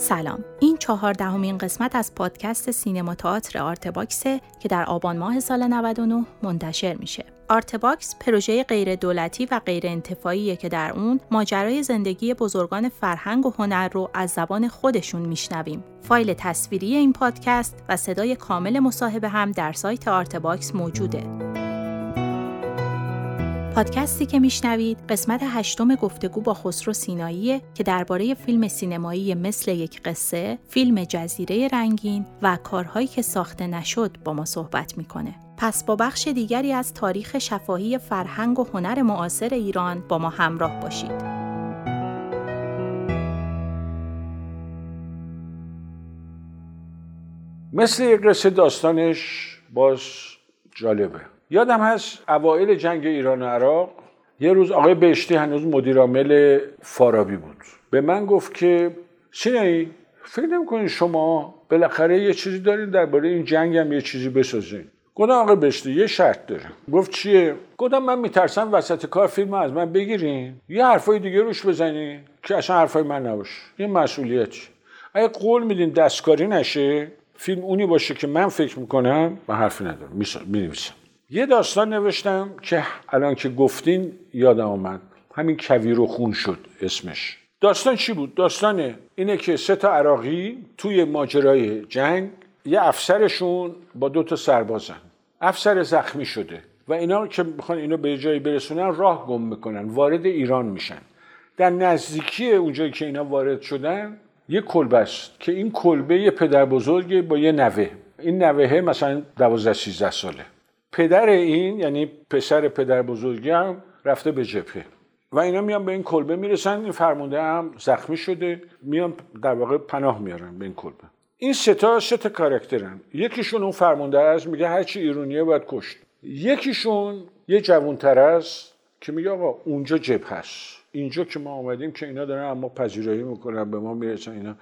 سلام این چهاردهمین قسمت از پادکست سینما تئاتر آرتباکسه که در آبان ماه سال 99 منتشر میشه آرتباکس پروژه غیر دولتی و غیر انتفاعیه که در اون ماجرای زندگی بزرگان فرهنگ و هنر رو از زبان خودشون میشنویم. فایل تصویری این پادکست و صدای کامل مصاحبه هم در سایت آرتباکس موجوده. پادکستی که میشنوید قسمت هشتم گفتگو با خسرو سیناییه که درباره فیلم سینمایی مثل یک قصه، فیلم جزیره رنگین و کارهایی که ساخته نشد با ما صحبت می‌کنه. پس با بخش دیگری از تاریخ شفاهی فرهنگ و هنر معاصر ایران با ما همراه باشید. مثل یک قصه داستانش باز جالبه یادم هست اوایل جنگ ایران و عراق یه روز آقای بهشتی هنوز مدیرعامل فارابی بود. به من گفت که سینایی فکر نمی‌کنین شما بالاخره یه چیزی دارین درباره این جنگ هم یه چیزی بسازین؟ گفتم آقای بهشتی یه شرط داره گفت چیه؟ گفتم من میترسم وسط کار فیلم از من بگیرین. یه حرفای دیگه روش بزنین که اصلا حرفای من نباشه. یه مسئولیت. اگه قول میدین دستکاری نشه فیلم اونی باشه که من فکر می‌کنم من حرفی ندارم. می‌نویسم. یه داستان نوشتم که الان که گفتین یادم آمد همین کویر و خون شد اسمش. داستان چی بود؟ داستان اینه که سه تا عراقی توی ماجرای جنگ یه افسرشون با دو تا سربازن. افسر زخمی شده و اینا که می‌خوان اینو به جایی برسونن راه گم می‌کنن وارد ایران میشن. در نزدیکی اونجایی که اینا وارد شدن یه کلبه است که این کلبه یه پدر بزرگه با یه نوه. این نوهه مثلا 12 13 ساله. پدر این یعنی پسر پدر بزرگی هم رفته به جبهه. و اینا میان به این کلبه می‌رسن این فرمونده هم زخمی شده. میان در واقع پناه میارن به این کلبه. این ستا سه تا کاراکترن. یکیشون اون فرمانده است میگه هرچی ایرونیه باید کشت. یکیشون یه جوانتر است که میگه آقا اونجا جبه هست اینجا که ما آمدیم که اینا دارن اما پذیرایی می‌کنن به ما می‌رسن اینا.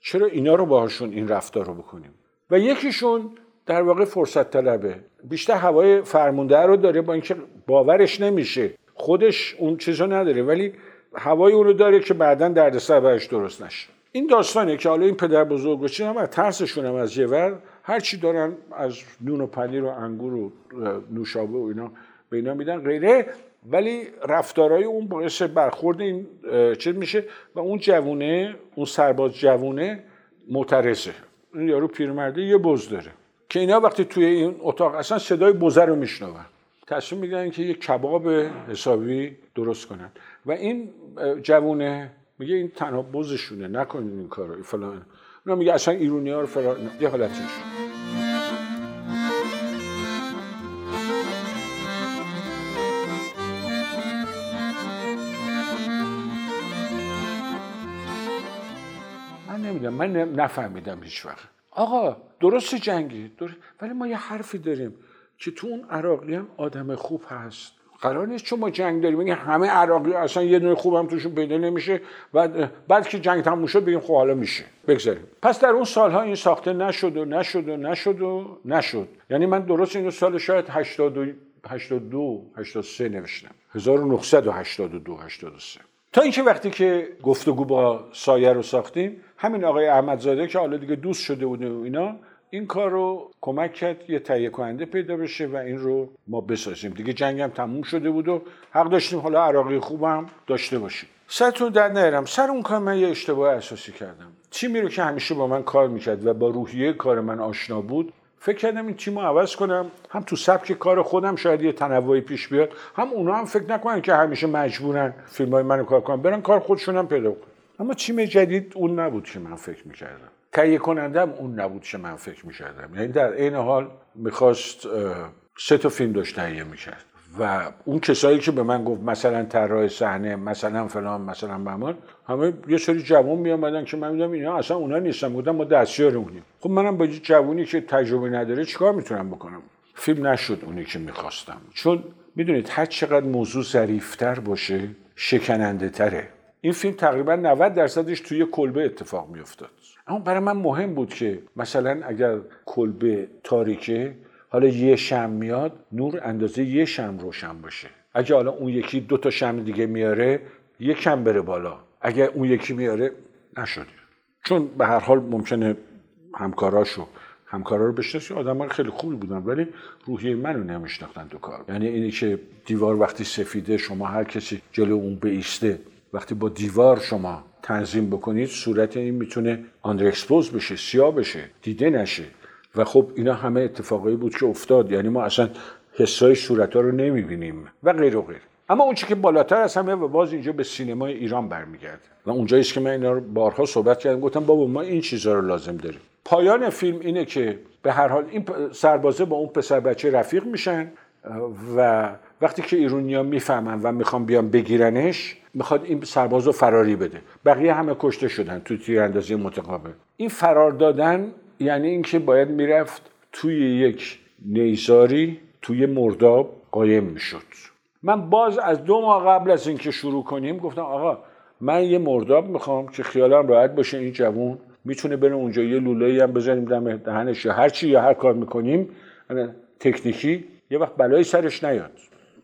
چرا اینا رو باهاشون این رفتار رو بکنیم؟ و یکیشون در واقع فرصت طلبه. بیشتر هوای فرمونده رو داره با اینکه باورش نمیشه. خودش اون چیزو نداره ولی هوای اون رو داره که بعدا دردسر برش درست نشه. این داستانه که حالا این پدر بزرگ و هم از ترسشون هم از ور. هر چی دارن از نون و پنیر و انگور و نوشابه و اینا به اینا میدن غیره. ولی رفتارهای اون باعث برخورد این چه میشه و اون جوونه اون سرباز جوونه معترضه. اون یارو پیرمرده یه بز داره. که اینا وقتی توی این اتاق اصلا صدای بزر رو میشنون. تصمیم میگن که یه کباب حسابی درست کنن. و این جوونه میگه این تنها بزشونه نکنین این کارو فلان. اونا میگه اصلا ایرونی ها رو فلان یه حالتیش من نمی‌دونم من نفهمیدم هیچ وقت آقا درست جنگی. درست... ولی ما یه حرفی داریم که تو اون عراقی هم آدم خوب هست. قرار نیست چون ما جنگ داریم. بگیم همه عراقی اصلا یه دونه خوب هم توشون پیدا نمیشه. بعد بعد که جنگ تموم شد بگیم خب حالا میشه. بگذاریم. پس در اون سالها این ساخته نشد و نشد و نشد و نشد. یعنی من درست اینو سال شاید 82 82 83 نوشتم. 1982 83 تا اینکه وقتی که گفتگو با سایه رو ساختیم همین آقای احمدزاده که حالا دیگه دوست شده بوده و اینا این کار رو کمک کرد یه تهیه کننده پیدا بشه و این رو ما بسازیم. دیگه جنگ هم تموم شده بود و حق داشتیم حالا عراقی خوبم داشته باشیم. سرتون در نیارم. سر اون کار من یه اشتباه اساسی کردم. تیمی رو که همیشه با من کار می‌کرد و با روحیه کار من آشنا بود؟ فکر کردم این تیم عوض کنم. هم تو سبک کار خودم شاید یه تنوعی پیش بیاد. هم اونا هم فکر نکنن که همیشه مجبورن فیلم های منو کار کنن. برن کار خودشون هم پیدا کنن. اما تیم جدید اون نبود که من فکر می‌کردم. تهیه کنندم اون نبود که من فکر می‌کردم. یعنی در این حال می‌خواست سه تا فیلم داشت تهیه می‌کرد. و اون کسایی که به من گفت مثلا طراح صحنه مثلا فلان مثلا بهمان همه یه سری جوان میامدن که من می‌دونم اینا اصلا اونا نیستن بودن ما دستیارمونیم خب منم با جوونی که تجربه نداره چیکار می‌تونم بکنم؟ فیلم نشد اونی که می‌خواستم. چون می‌دونید هر چقدر موضوع ظریفتر باشه شکننده تره این فیلم تقریبا 90 درصدش توی کلبه اتفاق میافتاد. اما برای من مهم بود که مثلا اگر کلبه تاریکه حالا یه شم میاد نور اندازه یه شم روشن باشه. اگه حالا اون یکی دو تا شم دیگه میاره یه کم بره بالا. اگه اون یکی میاره نشد. چون به هر حال ممکنه همکاراشو همکارا رو بشناسی آدم خیلی خوبی بودن ولی روحیه منو نمیشناختن تو کار. یعنی اینی که دیوار وقتی سفیده شما هر کسی جلو اون بیسته وقتی با دیوار شما تنظیم بکنید صورت این می‌تونه underexpose بشه سیاه بشه دیده نشه. و خب اینا همه اتفاقایی بود که افتاد. یعنی ما اصلا حسای صورت ها رو نمی‌بینیم و غیر و غیر. اما اون که بالاتر از همه و باز اینجا به سینمای ایران برمیگرده. و اونجایی که من اینا رو بارها صحبت کردم گفتم بابا ما این چیزها رو لازم داریم. پایان فیلم اینه که به هر حال این سربازه با اون پسر بچه رفیق میشن و وقتی که ایرونیا می‌فهمن و می‌خوان بیان بگیرنش می‌خواد این سرباز رو فراری بده. بقیه همه کشته شدن تو تیراندازی متقابل. این فرار دادن یعنی اینکه باید می‌رفت توی یک نیزاری توی مرداب قایم می‌شد. من باز از دو ماه قبل از اینکه شروع کنیم گفتم آقا من یه مرداب می‌خوام که خیالم راحت باشه این جوون می‌تونه بره اونجا یه لوله هم بزنیم دم دهنش یا هر چی یا هر کار می‌کنیم. تکنیکی یه وقت بلایی سرش نیاد.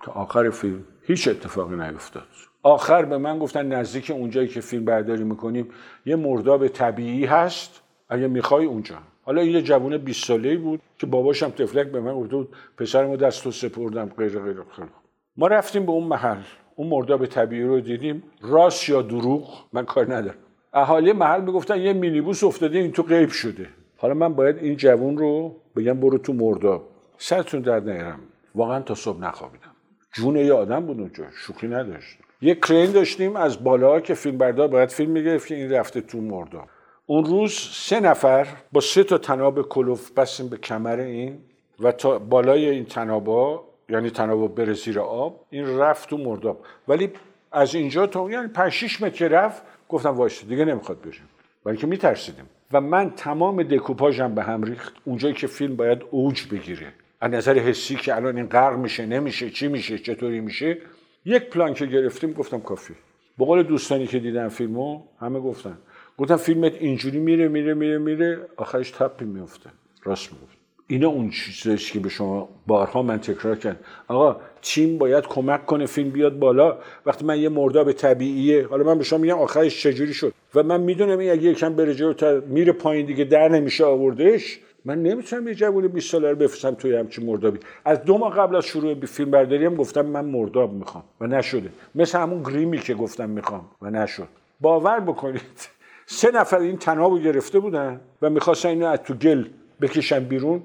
تا آخر فیلم هیچ اتفاقی نیفتاد. آخر به من گفتن نزدیک اونجایی که فیلم برداری می‌کنیم یه مرداب طبیعی هست. اگه می‌خوای اونجا. حالا این یه جوون 20 ساله بود که باباشم تفلک به من گفته بود پسرمو دستو سپردم غیر غیر خیلی ما رفتیم به اون محل. اون مرداب طبیعی رو دیدیم. راست یا دروغ من کار ندارم. اهالی محل می‌گفتن یه مینیبوس افتاده این تو غیب شده. حالا من باید این جوون رو بگم برو تو مرداب سرتون در نیرم واقعا تا صبح نخوابیدم. جون یه آدم بود اونجا. شوخی نداشت. یه کرین داشتیم از بالا که فیلم بردار باید فیلم می‌گرفت که این رفته تو مرداب اون روز سه نفر با سه تا تناب کلوف بستیم به کمر این و تا بالای این تنابا یعنی تنابا بره زیر آب این رفت تو مرداب ولی از اینجا تا یعنی 5 6 متر رفت گفتم وایسا دیگه نمی‌خواد بریم. ولی که میترسیدیم. و من تمام دکوپاژم به هم ریخت. اونجایی که فیلم باید اوج بگیره. از نظر حسی که الان این غرق میشه نمیشه چی میشه چطوری میشه. یک پلان که گرفتیم گفتم کافی. به دوستانی که دیدن فیلمو همه گفتن. گفتم فیلمت اینجوری میره میره میره میره آخرش تپی میفته. راست می‌گفت. اینا اون چیزیست که به شما بارها من تکرار کرد آقا تیم باید کمک کنه فیلم بیاد بالا. وقتی من یه مرداب طبیعیه حالا من به شما میگم آخرش چجوری شد؟ و من می‌دونم این اگه یکم بره جلو میره پایین دیگه در نمیشه آوردش من نمی‌تونم یه جوون 20 ساله رو بفرستم توی همچین مردابی از دو ماه قبل از شروع فیلم برداری هم گفتم من مرداب می‌خوام و نشده. مثل همون گریمی که گفتم می‌خوام و نشد. باور بکنید. سه نفر این تنابو گرفته بودن و می‌خواستن اینو از تو گل بکشن بیرون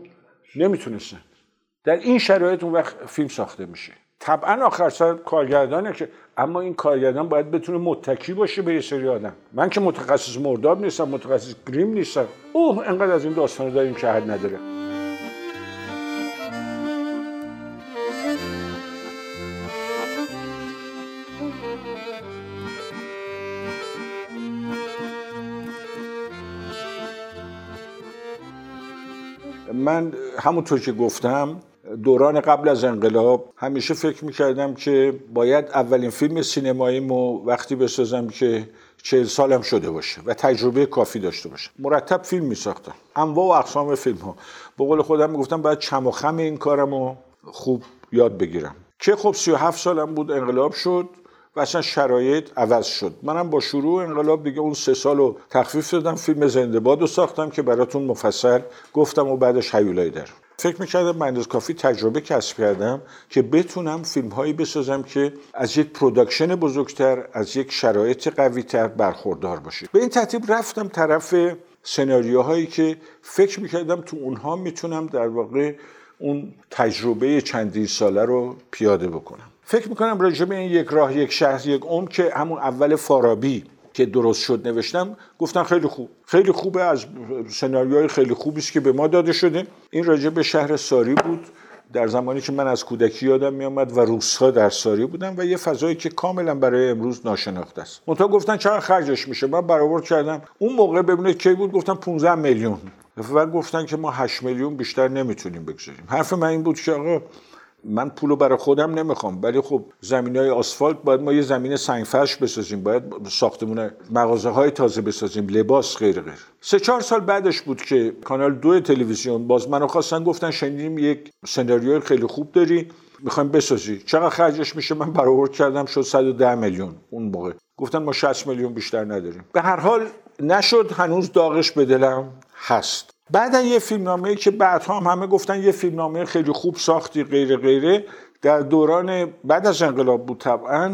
نمی‌تونستن. در این شرایط اون وقت فیلم ساخته میشه. طبعا آخر سر کارگردانه که اما این کارگردان باید بتونه متکی باشه به یه سری آدم. من که متخصص مرداب نیستم متخصص گریم نیستم. اوه انقدر از این داستان داریم که حد نداره. من همونطور که گفتم دوران قبل از انقلاب همیشه فکر می‌کردم که باید اولین فیلم سینماییمو وقتی بسازم که چهل سالم شده باشه و تجربه کافی داشته باشه. مرتب فیلم میساختم. انواع و اقسام فیلم ها به قول خودم می‌گفتم باید چم و خم این کارم خوب یاد بگیرم. که خب 37 سالم بود انقلاب شد. و اصلا شرایط عوض شد. منم با شروع انقلاب دیگه اون سه سال رو تخفیف دادم فیلم زنده باد رو ساختم که براتون مفصل گفتم و بعدش هیولای درون فکر می‌کردم من از کافی تجربه کسب کردم که بتونم فیلم هایی بسازم که از یک production بزرگتر از یک شرایط قوی تر برخوردار باشه. به این ترتیب رفتم طرف سناریوهایی که فکر می‌کردم تو اونها می‌تونم در واقع اون تجربه چندین ساله رو پیاده بکنم. فکر می‌کنم راجع به این یک راه یک شهر یک عمر که همون اول فارابی که درست شد نوشتم گفتن خیلی خوب خیلی خوبه از سناریوهای خیلی خوبی است که به ما داده شده. این راجع به شهر ساری بود. در زمانی که من از کودکی یادم میآمد و روسها در ساری بودم و یه فضایی که کاملا برای امروز ناشناخته است. منتها گفتن چقدر خرجش میشه؟ من برآورد کردم. اون موقع ببینید کی بود؟ گفتم 15 میلیون. و گفتن که ما 8 میلیون بیشتر نمی‌تونیم بگذاریم. حرف من این بود که آقا من پولو برای خودم نمی‌خوام. ولی خب زمین های آسفالت باید ما یه زمین سنگفرش بسازیم. باید ساختمون مغازه های تازه بسازیم. لباس غیر غیر. سه چهار سال بعدش بود که کانال دو تلویزیون باز منو خواستن گفتن شنیدیم یک سناریوی خیلی خوب داری می‌خوایم بسازی. چقدر خرجش میشه؟ من برآورد کردم شد 110 میلیون اون موقع. گفتن ما 60 میلیون بیشتر نداریم. به هر حال نشد. هنوز داغش به دلم هست. بعدا یه فیلمنامه که بعدها هم همه گفتن یه فیلمنامه خیلی خوب ساختی غیره غیره. در دوران بعد از انقلاب بود طبعا.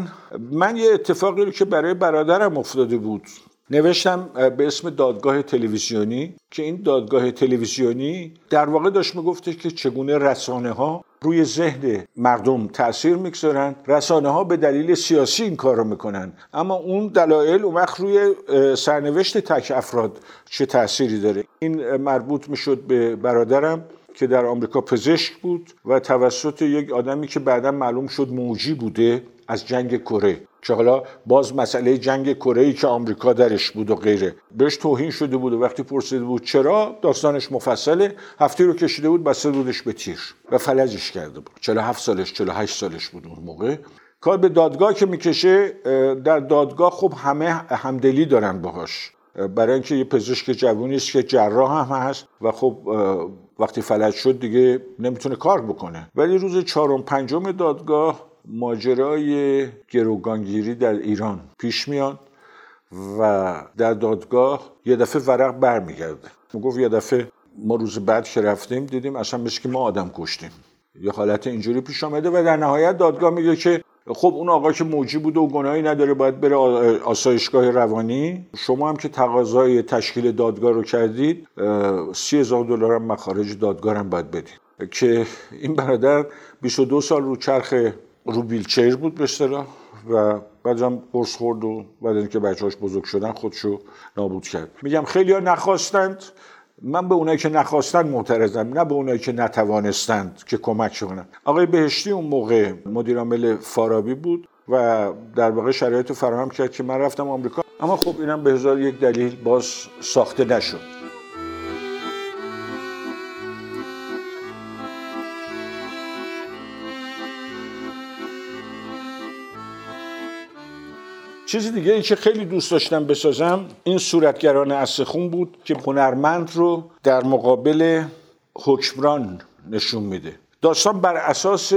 من یه اتفاقی رو که برای برادرم افتاده بود نوشتم به اسم دادگاه تلویزیونی که این دادگاه تلویزیونی در واقع داشت می‌گفته که چگونه رسانه ها روی ذهن مردم تاثیر می‌گذارن. رسانه ها به دلیل سیاسی این کار رو می‌کنن. اما اون دلایل اون وقت روی سرنوشت تک افراد چه تأثیری داره. این مربوط می‌شد به برادرم که در آمریکا پزشک بود و توسط یک آدمی که بعدا معلوم شد موجی بوده از جنگ کره. که حالا باز مسئله جنگ کره ای که آمریکا درش بود و غیره. بهش توهین شده بود و وقتی پرسیده بود چرا داستانش مفصله. هفته رو کشیده بود بسته بودش به تیر و فلجش کرده بود. 47 سالش 48 سالش بود اون موقع. کار به دادگاه که می‌کشه در دادگاه خب همه همدلی دارن باهاش. برای اینکه یه پزشک جوونی است که جراح هم هست و خب وقتی فلج شد دیگه نمی‌تونه کار بکنه. ولی روز چهارم پنجم دادگاه ماجرای گروگانگیری در ایران پیش میاد و در دادگاه یه دفعه ورق برمیگرده. گفت یه دفعه ما روز بعد که رفتیم دیدیم اصلا مثل که ما آدم کشتیم. یه حالت اینجوری پیش آمده و در نهایت دادگاه میگه که خب اون آقا که موجی بود و گناهی نداره باید بره آسایشگاه روانی. شما هم که تقاضای تشکیل دادگاه رو کردید سی هزار دلار مخارج دادگاه هم باید بدید که این برادر 22 سال رو چرخ رو بیلچیر بود به اصطلاح و بعدم قرص خورد و بعد اینکه بچه‌هاش بزرگ شدن خودشو نابود کرد. میگم خیلی ها نخواستند. من به اونایی که نخواستند معترضم نه به اونایی که نتوانستند که کمک کنند. آقای بهشتی اون موقع مدیر عامل فارابی بود و در واقع شرایط فراهم کرد که من رفتم آمریکا. اما خب اینم به هزار یک دلیل باز ساخته نشد. چیزی دیگه ای که خیلی دوست داشتم بسازم این صورتگران اصخون بود که هنرمند رو در مقابل حکمران نشون میده. داستان بر اساس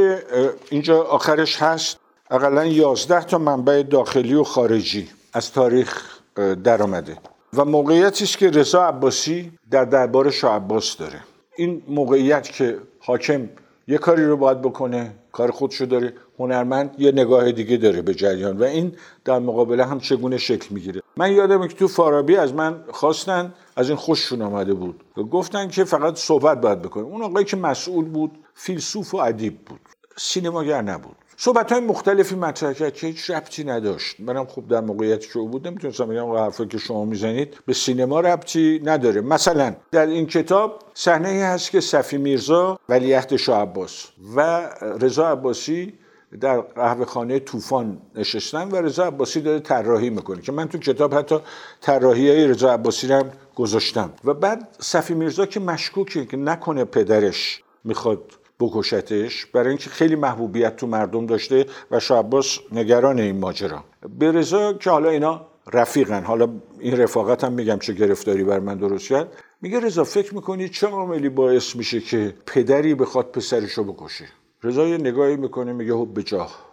اینجا آخرش هست اقلا 11 تا منبع داخلی و خارجی از تاریخ در آمده و موقعیتی است که رضا عباسی در دربار شاه عباس داره. این موقعیت که حاکم یه کاری رو باید بکنه کار خودشو داره هنرمند یه نگاه دیگه داره به جریان و این در مقابله هم چگونه شکل می‌گیره. من یادمه که تو فارابی از من خواستن از این خوششون آمده بود. و گفتن که فقط صحبت باید بکنه. اون آقایی که مسئول بود فیلسوف و ادیب بود. سینماگر نبود. صحبت های مختلفی مطرح کرد که هیچ ربطی نداشت. منم خوب در موقعیتی که بود. نمی‌تونستم بگم حرفایی که شما می‌زنید به سینما ربطی نداره. مثلا در این کتاب صحنه هست که صفی میرزا ولیعهد شاه عباس و رضا عباسی در قهوه خانه طوفان نشستن و رضا عباسی داره طراحی می‌کنه که من تو کتاب حتی طراحی های رضا عباسی رو هم گذاشتم. و بعد صفی میرزا که مشکوکه که نکنه پدرش می‌خواد بکشتش برای اینکه خیلی محبوبیت تو مردم داشته و شاه عباس نگران این ماجرا. به رضا که حالا اینا رفیقن. حالا این رفاقت هم میگم چه گرفتاری بر من درست کرد. میگه رضا فکر می‌کنی چه عاملی باعث میشه که پدری بخواد پسرشو بکشه؟ رضا یه نگاهی می‌کنه میگه حب به جاه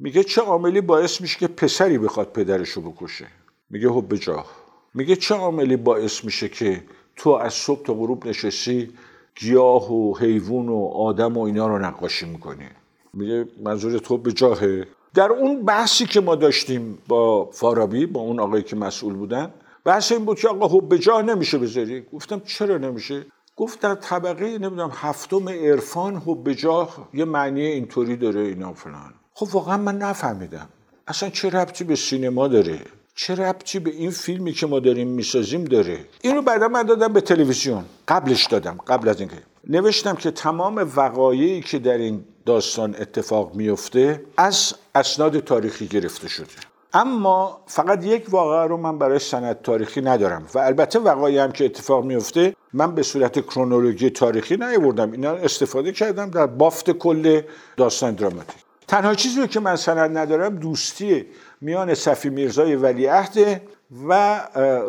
میگه چه عاملی باعث میشه که پسری بخواد پدرشو بکشه؟ میگه حب به جاه میگه چه عاملی باعث میشه که تو از صبح تا غروب نشستی گیاه و حیوان و آدم و اینا رو نقاشی می‌کنی. میگه منظور تو به جاهه. در اون بحثی که ما داشتیم با فارابی با اون آقایی که مسئول بودن بحث این بود که آقا حب به جاه نمیشه بذاری. گفتم چرا نمیشه؟ گفت در طبقه نمی‌دونم هفتم عرفان حب به جاه یه معنی اینطوری داره اینا فلان. خب واقعا من نفهمیدم. اصلا چه ربطی به سینما داره؟ چه ربطی به این فیلمی که ما داریم می‌سازیم داره؟ اینو بعدا من دادم به تلویزیون. قبلش دادم قبل از اینکه. نوشتم که تمام وقایعی که در این داستان اتفاق میفته از اسناد تاریخی گرفته شده. اما فقط یک واقعه رو من برای سند تاریخی ندارم و البته وقایعی هم که اتفاق میفته من به صورت کرونولوژی تاریخی نیاوردم. اینا استفاده کردم در بافت کل داستان دراماتیک. تنها چیزی رو که من سند ندارم دوستی میان صفی میرزای ولیعهد و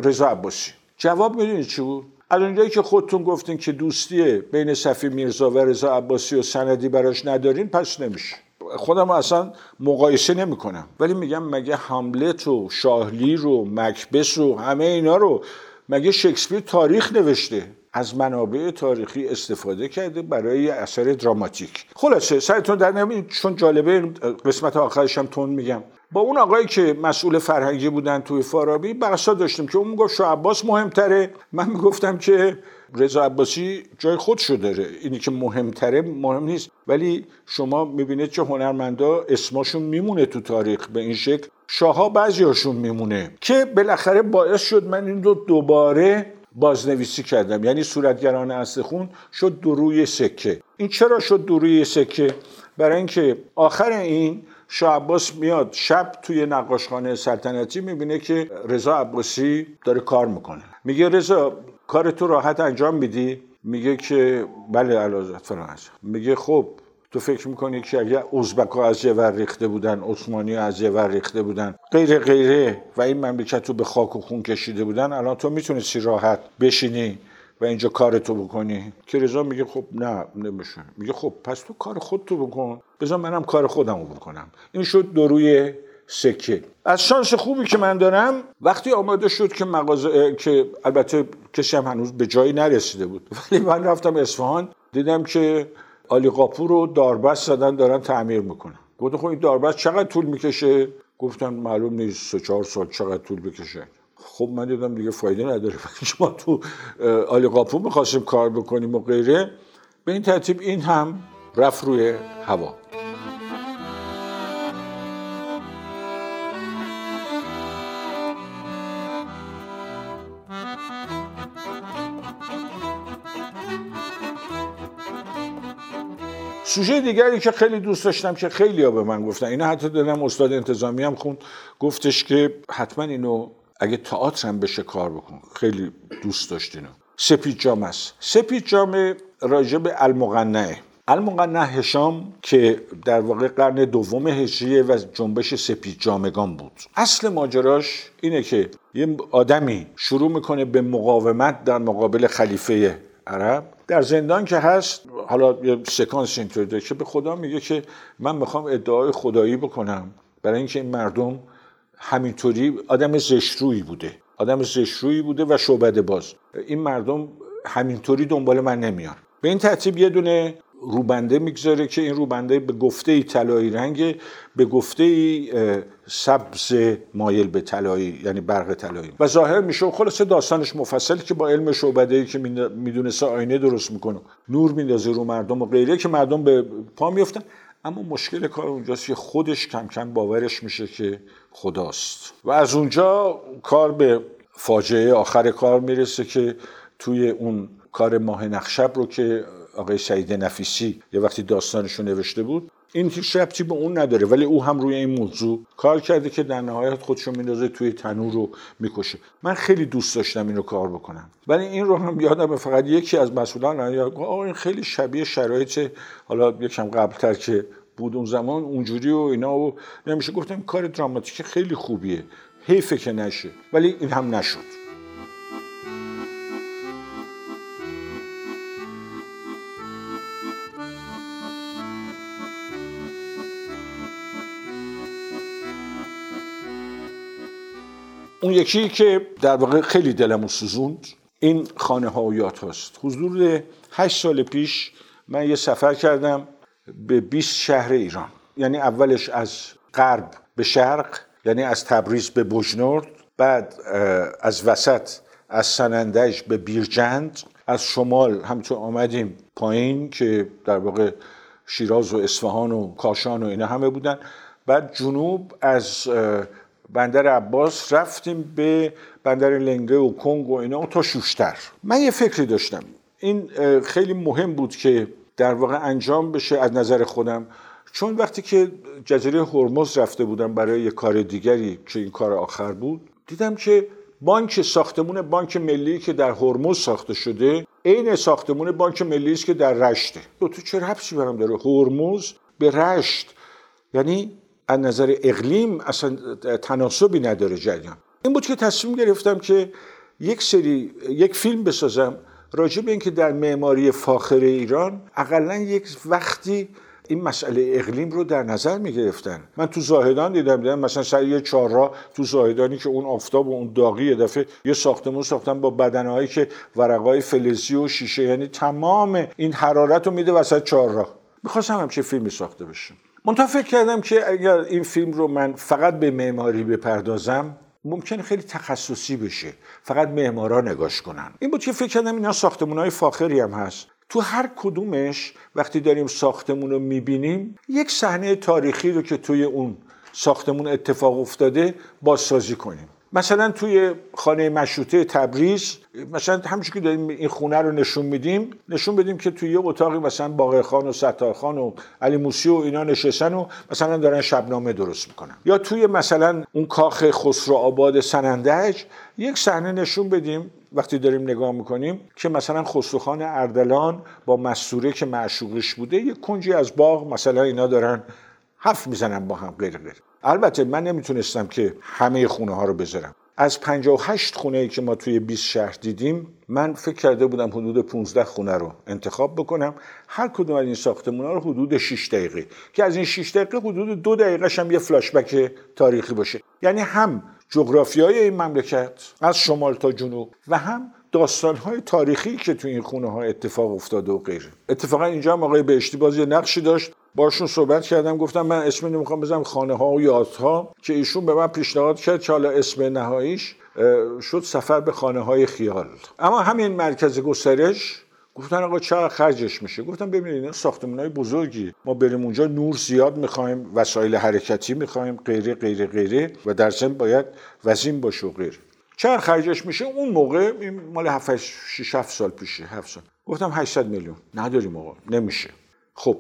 رضا عباسی. جواب می‌دونید چی بود؟ از اونجایی که خودتون گفتین که دوستی بین صفی میرزا و رضا عباسی و سندی براش ندارین پس نمیشه. خودم اصلا مقایسه نمی کنم ولی میگم مگه حملت و شاهلیر و مکبس و همه اینا رو مگه شکسپیر تاریخ نوشته؟ از منابع تاریخی استفاده کرده برای اثر دراماتیک. خلاصه سرتون در نمید چون جالبه قسمت آخرش هم تون میگم. با اون آقایی که مسئول فرهنگی بودن توی فارابی بحثا داشتیم که اون می‌گفت شاه عباس مهمتره. من می‌گفتم که رضا عباسی جای خودشو داره. اینی که مهمتره مهم نیست. ولی شما می‌بینید که هنرمندا اسمشون میمونه تو تاریخ. به این شکل شاهها بعضیاشون میمونه. که بالاخره باعث شد من این رو دوباره بازنویسی کردم. یعنی صورتگران اصل شد دروی سکه. این چرا شد دروی سکه؟ برای اینکه آخر این شاه عباس میاد شب توی نقاشخانه سلطنتی می‌بینه که رضا عباسی داره کار می‌کنه. میگه رضا کار تو راحت انجام میدی؟ میگه که بله علازت فرانس میگه خب تو فکر می‌کنی که اگر ازبک ها از یه ور ریخته بودن عثمانی از یه ور ریخته بودن غیره غیره و این مملکت رو به خاک و خون کشیده بودن الان تو می‌تونستی راحت بشینی و اینجا کار تو بکنی؟ که رضا میگه خب نه نمیشه. میگه خب پس تو کار خود تو بکن. بذار منم کار خودم رو بکنم. این شد دروی سکه. از شانس خوبی که من دارم وقتی آماده شد که مغازه که البته کسی هم هنوز به جایی نرسیده بود. ولی من رفتم اصفهان دیدم که آلی قاپور رو داربست زدن دارن تعمیر می‌کنن. گفتم خب این داربست چقدر طول می‌کشه؟ گفتن معلوم نیست سه چهار سال چقدر طول بکشه. خب من دیدم دیگه فایده نداره. شما تو آلی قاپور می‌خواستیم کار بکنیم و غیره به این ترتیب این هم رفت روی هوا. سوژه دیگری که خیلی دوست داشتم که خیلی ها به من گفتن. اینا حتی دادم استاد انتظامی هم خوند. گفتش که حتما اینو اگه تئاتر هم بشه کار بکن. خیلی دوست داشت اینو. سپید جام است. سپید جام راجع به المغنه المغنه هشام که در واقع قرن دوم هجریه و جنبش سپید جامگان بود. اصل ماجراش اینه که یه آدمی شروع می‌کنه به مقاومت در مقابل خلیفه عرب. در زندان که هست حالا یه سکانس اینطوری داره که به خدا میگه که من می‌خوام ادعای خدایی بکنم. برای اینکه این مردم همینطوری آدم زشرویی بوده. آدم زشرویی بوده و شعبده باز. این مردم همینطوری دنبال من نمیان. به این ترتیب یه دونه روبنده می‌گذاره که این روبنده به گفته ای طلایی رنگ به گفته سبز مایل به طلایی یعنی برق طلایی. و ظاهر میشه خلاص داستانش مفصل که با علم شعبده که می‌دونسته آینه درست می‌کنه. نور میندازه رو مردم و غیره که مردم به پا میفتن اما مشکل کار اونجاست که خودش کم کم باورش میشه که خداست. و از اونجا کار به فاجعه آخر کار می‌رسه که توی اون کار ماه نخشب رو که آقای سعید نفیسی یه وقتی داستانش رو نوشته بود این هیچ ربطی به اون نداره ولی او هم روی این موضوع کار کرده که در نهایت خودشو میندازه توی تنور رو می‌کشه. من خیلی دوست داشتم این رو کار بکنم. ولی این رو هم یادم فقط یکی از مسئولان آقا این خیلی شبیه شرایط حالا یکم قبلتر که بود اون زمان اونجوری و اینا و نمیشه. گفتم کار دراماتیک خیلی خوبیه. حیفه که نشه. ولی این هم نشد. یکی که در واقع خیلی دلمو سوزوند این خانه ها و یاد هاست. حضور هشت سال پیش من یه سفر کردم به 20 شهر ایران. یعنی اولش از غرب به شرق یعنی از تبریز به بجنورد بعد از وسط از سنندج به بیرجند از شمال همچون آمدیم پایین که در واقع شیراز و اصفهان و کاشان و اینا همه بودن. بعد جنوب از بندر عباس رفتیم به بندر لنگه و کنگ و اینا تا شوشتر. من یه فکری داشتم. این خیلی مهم بود که در واقع انجام بشه از نظر خودم. چون وقتی که جزیره هرمز رفته بودم برای یه کار دیگری که این کار آخر بود دیدم که بانک ساختمون بانک ملی که در هرمز ساخته شده عین ساختمون بانک ملی است که در رشته. تو چه ربطی برام داره؟ هرمز به رشت. یعنی از نظر اقلیم اصلا تناسبی نداره جریان. این بود که تصمیم گرفتم که یک سری یک فیلم بسازم راجع به اینکه در معماری فاخر ایران اقلا یک وقتی این مسئله اقلیم رو در نظر می گرفتن من تو زاهدان دیدم دیدم مثلا سر یه چهارراه تو زاهدانی که اون آفتاب و اون داغی یه دفعه یه ساختمون ساختن با بدنهایی که ورقای فلزی و شیشه یعنی تمام این حرارت رو میده وسط چهارراه. می‌خواستم همچه فیلمی ساخته بشه منتها فکر کردم که اگر این فیلم رو من فقط به معماری بپردازم ممکنه خیلی تخصصی بشه. فقط معمارا نگاش کنن. این بود که فکر کردم اینا ساختمون های فاخری هم هست. تو هر کدومش وقتی داریم ساختمون رو می‌بینیم یک صحنه تاریخی رو که توی اون ساختمون اتفاق افتاده بازسازی کنیم. مثلا توی خانه مشروطه تبریز مثلا همچون که داریم این خونه رو نشون میدیم نشون بدیم که توی یه اتاقی مثلا باقر خان و ستار خان و علی موسی و اینا نشستن و مثلا دارن شبنامه درست می‌کنن. یا توی مثلا اون کاخ خسرو آباد سنندج یک صحنه نشون بدیم وقتی داریم نگاه می‌کنیم که مثلا خسروخان اردلان با مستوره که معشوقش بوده یک کنجی از باغ مثلا اینا دارن حرف می‌زنن با هم غیر غیر. البته من نمی‌تونستم که همه خونه ها رو بذارم. از 58 خونه ای که ما توی 20 شهر دیدیم من فکر کرده بودم حدود 15 خونه رو انتخاب بکنم. هر کدوم از این ساختمون ها رو حدود 6 دقیقه که از این 6 دقیقه حدود دو دقیقه هم یه فلاشبک تاریخی باشه. یعنی هم جغرافیای این مملکت از شمال تا جنوب و هم داستان های تاریخی که تو این خونه ها اتفاق افتاده و غیره. اتفاقا اینجا هم آقای بهشتی باز یه نقشی داشت. باشون صحبت کردم گفتم من اسم نمی‌خوام بزنم خانه ها و یادها که ایشون به من پیشنهاد کرد که حالا اسم نهاییش شد سفر به خانه های خیال. اما همین مرکز گسترش گفتن آقا چقدر خرجش میشه؟ گفتم ببینید این ساختمان های بزرگی. ما بریم اونجا نور زیاد می‌خوایم وسایل حرکتی می‌خوایم غیره غیره غیره و در ضمن باید وزین باشه و غیره. چقدر خرجش میشه؟ اون موقع این مال 7 6 7 سال پیشه 7 سال. گفتم 800 میلیون. نداریم آقا نمیشه. خب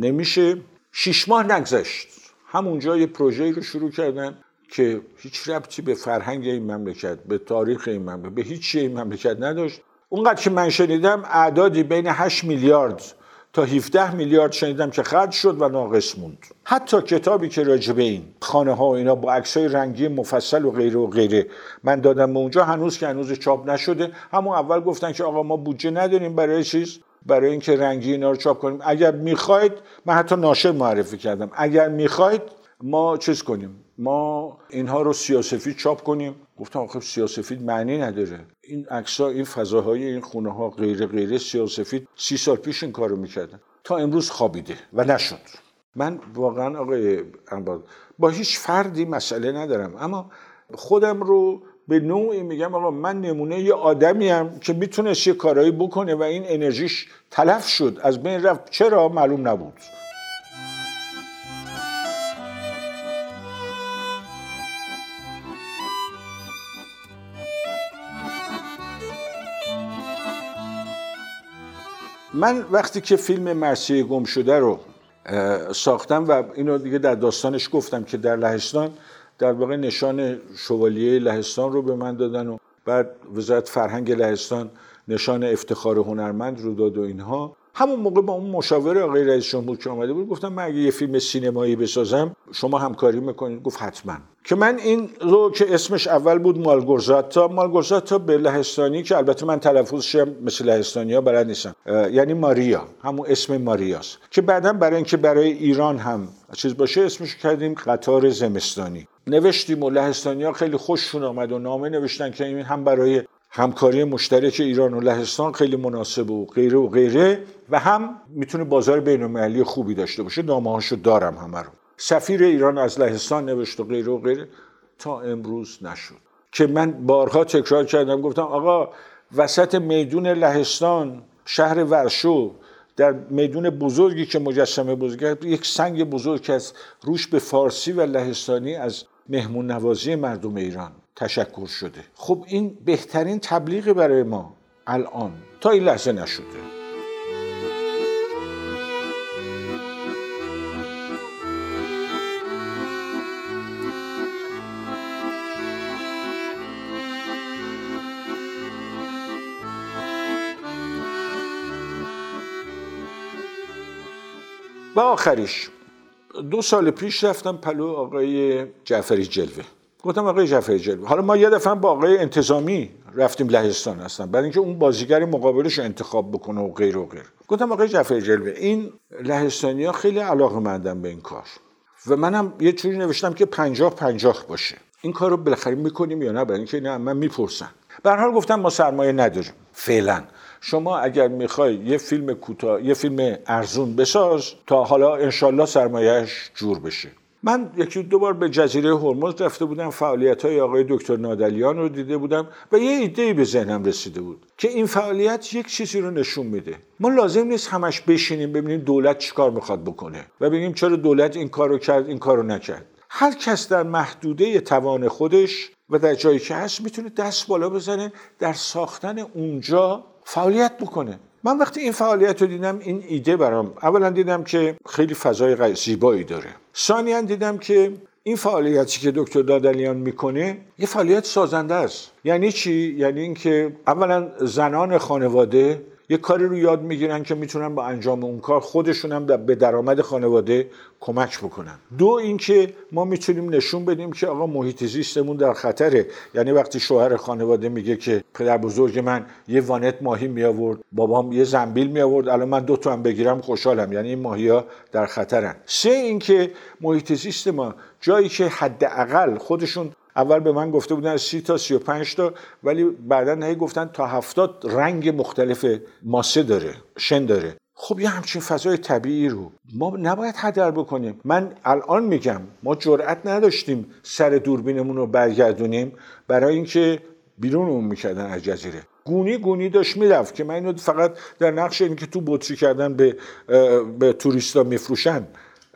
نمیشه. شیش ماه نگذشت. همونجا یه پروژه رو شروع کردن که هیچ ربطی به فرهنگ این مملکت به تاریخ این مملکت به هیچ این مملکت نداشت. اونقدر که من شنیدم اعدادی بین 8 میلیارد تا 17 میلیارد شنیدم که خرج شد و ناقص موند. حتی کتابی که راجبه این خانه ها و اینا با عکسای رنگی مفصل و غیره و غیره من دادم به اونجا هنوز که هنوز چاپ نشده. همون اول گفتن که آقا ما بودجه نداریم برای چیز. برای اینکه رنگی اینا رو چاپ کنیم. اگر می‌خواید من حتی ناشر معرفی کردم. اگر می‌خواید ما چیز کنیم؟ ما اینها رو سیاسفید چاپ کنیم. گفتم آخه سیاسفید معنی نداره. این عکس‌ها این فضاهای این خونه ها غیر غیره سیاسفید سی سال پیش این کارو می‌کردن. تا امروز خوابیده و نشد. من واقعا آقای با هیچ فردی مسئله ندارم. اما خودم رو به نوعی میگم آقا من نمونه یه آدمی هم که می‌تونست یه کارایی بکنه و این انرژیش تلف شد. از بین رفت. چرا؟ معلوم نبود. من وقتی که فیلم مرسی گم شده رو ساختم و اینو دیگه در داستانش گفتم که در لهستان در واقع نشان شوالیه لهستان رو به من دادن و بعد وزارت فرهنگ لهستان نشان افتخار هنرمند رو داد و اینها. همون موقع با اون مشاور آقای رئیس جمهور که آمده بود گفتم من اگه یه فیلم سینمایی بسازم شما همکاری می‌کنید؟ گفت حتما. که من این رو که اسمش اول بود مالگورزاتا مالگورزاتا به لهستانی که البته من تلفظش مثل لهستانی ها بلد نیستم. یعنی ماریا. همون اسم ماریاست. که بعدا برای اینکه برای ایران هم چیز باشه اسمش کردیم قطار زمستانی. نوشتیم و لهستانی ها خیلی خوششون آمد و نامه نوشتن که این هم برای همکاری مشترک ایران و لهستان خیلی مناسب و غیره و غیره و هم می‌تونه بازار بین خوبی داشته باشه. نامه هاشو دارم همه رو. سفیر ایران از لهستان نوشت و غیره و غیره. تا امروز نشد. که من بارها تکرار کردم گفتم آقا وسط میدون لهستان شهر ورشو در میدون بزرگی که مجسمه بزرگ یک سنگ بزرگ که از روش به فارسی و لهستانی از مهمون نوازی مردم ایران تشکر شده. خب این بهترین تبلیغ برای ما الان تا این لحظه نشده. و آخریش دو سال پیش رفتم پلو آقای جعفری جلوه. گفتم آقای جعفری جلوه. حالا ما یه دفعه با آقای انتظامی رفتیم لهستان هستن برای اینکه اون بازیگر مقابلش انتخاب بکنه و غیر و غیر. گفتم آقای جعفر جلوه. این لهستانی ها خیلی علاقه مندم به این کار. و منم یه چوری نوشتم که پنجاه پنجاه باشه. این کار رو بالاخره می‌کنیم یا نه؟ برای اینکه نه من می‌پرسن. به حال گفتم ما سرمایه نداریم. فعلا. شما اگر می‌خوای یه فیلم کوتاه یه فیلم ارزون بساز تا حالا انشالله سرمایهش جور بشه. من یکی دو بار به جزیره هرمز رفته بودم فعالیت های آقای دکتر نادلیان رو دیده بودم و یه ایده به ذهنم رسیده بود که این فعالیت یک چیزی رو نشون میده. ما لازم نیست همش بشینیم ببینیم دولت چیکار می‌خواد بکنه و ببینیم چرا دولت این کارو کرد این کارو نکرد. هر کس در محدوده توان خودش و در جایی که هست می‌تونه دست بالا بزنه در ساختن اونجا فعالیت بکنه. من وقتی این فعالیت رو دیدم این ایده برام اولا دیدم که خیلی فضای زیبایی داره. ثانیا دیدم که این فعالیتی که دکتر دادلیان می‌کنه یه فعالیت سازنده است. یعنی چی؟ یعنی اینکه اولا زنان خانواده یه کاری رو یاد می‌گیرن که می‌تونن با انجام اون کار خودشون هم به درآمد خانواده کمک بکنن. دو اینکه ما می‌تونیم نشون بدیم که آقا محیط زیستمون در خطره. یعنی وقتی شوهر خانواده میگه که پدر بزرگ من یه وانت ماهی می آورد بابام یه زنبیل می آورد الان من دو تا هم بگیرم خوشحالم. یعنی این ماهی ها در خطرن. سه اینکه محیط زیست ما جایی که حداقل خودشون اول به من گفته بودن سی تا سی و پنج تا ولی بعدا نهی گفتن تا هفتاد رنگ مختلف ماسه داره شن داره. خب یه همچین فضای طبیعی رو ما نباید هدر بکنیم. من الان میگم ما جرأت نداشتیم سر دوربینمون رو برگردونیم برای اینکه بیرون اون می‌کردن از جزیره. گونی گونی داشت می‌رفت که من اینو فقط در نقش اینکه تو بطری کردن به, به توریستا میفروشن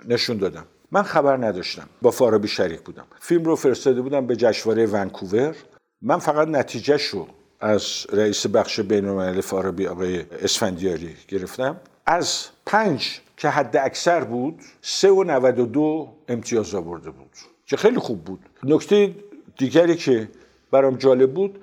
نشون دادم. من خبر نداشتم. با فارابی شریک بودم. فیلم رو فرستاده بودم به جشنواره ونکوور. من فقط نتیجهش رو از رئیس بخش بین فارابی آقای اسفندیاری گرفتم. از پنج که حد اکثر بود سه و نود و دو امتیاز آورده بود که خیلی خوب بود. نکته دیگری که برام جالب بود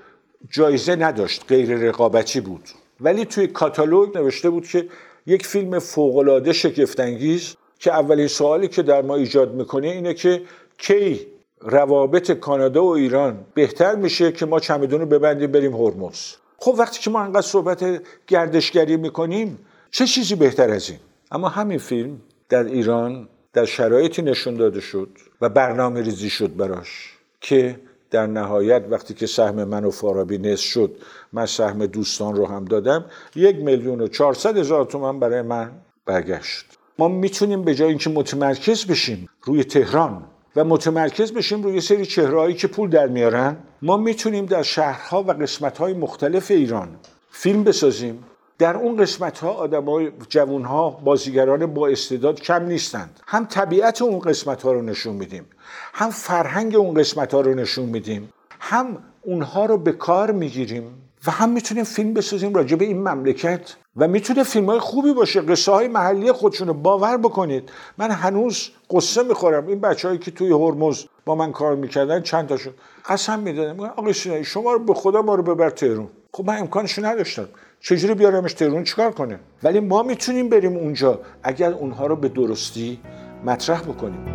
جایزه نداشت غیر رقابتی بود. ولی توی کاتالوگ نوشته بود که یک فیلم فوقالعاده شگفتانگیز که اولین سوالی که در ما ایجاد می‌کنه اینه که کی روابط کانادا و ایران بهتر میشه که ما چمدون رو ببندیم بریم هرمز؟ خب وقتی که ما انقدر صحبت گردشگری می‌کنیم چه چیزی بهتر از این؟ اما همین فیلم در ایران در شرایطی نشون داده شد و برنامه ریزی شد براش که در نهایت وقتی که سهم من و فارابی نصف شد من سهم دوستان رو هم دادم یک میلیون و چهارصد هزار تومن برای من برگشت. ما می‌تونیم به جای اینکه متمرکز بشیم روی تهران و متمرکز بشیم روی سری چهرهایی که پول در میارن ما می‌تونیم در شهرها و قسمتهای مختلف ایران فیلم بسازیم. در اون قسمت ها آدم های جوون ها بازیگران با استعداد کم نیستند. هم طبیعت اون قسمت ها رو نشون میدیم. هم فرهنگ اون قسمت ها رو نشون میدیم. هم اونها رو به کار می‌گیریم. و هم می‌تونیم فیلم بسازیم راجع به این مملکت و می‌تونه فیلم های خوبی باشه قصه های محلی خودشونو باور بکنید. من هنوز قصه می‌خورم. این بچههایی که توی هرمز با من کار می‌کردن چند تاشون قسم می‌دادم آقای سینایی شما رو به خدا ما رو ببر تهرون خب من امکانشو نداشتم. چجوری بیارمش تهرون چیکار کنه ولی ما می‌تونیم بریم اونجا. اگر اونها رو به درستی مطرح بکنیم.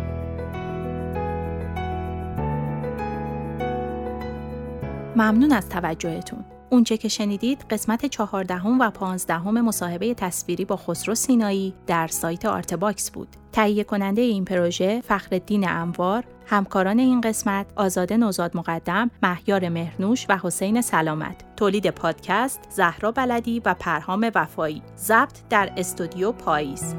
ممنون از توجهتون. اونچه که شنیدید قسمت چهاردهم و پانزدهم مصاحبه تصویری با خسرو سینایی در سایت آرتباکس بود. تهیه کننده این پروژه فخرالدین انوار، همکاران این قسمت آزاده نوزاد مقدم، مهیار مهرنوش و حسین سلامت. تولید پادکست زهرا بلدی و پرهام وفایی. ضبط در استودیو پاییز.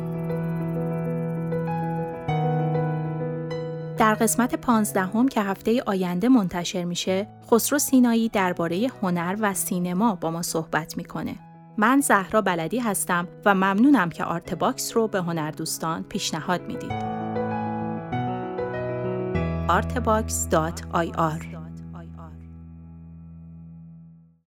در قسمت پانزدهم که هفته آینده منتشر میشه خسرو سینایی درباره هنر و سینما با ما صحبت می‌کنه. من زهرا بلدی هستم و ممنونم که آرت باکس رو به هنردوستان پیشنهاد می‌دید. artbox.ir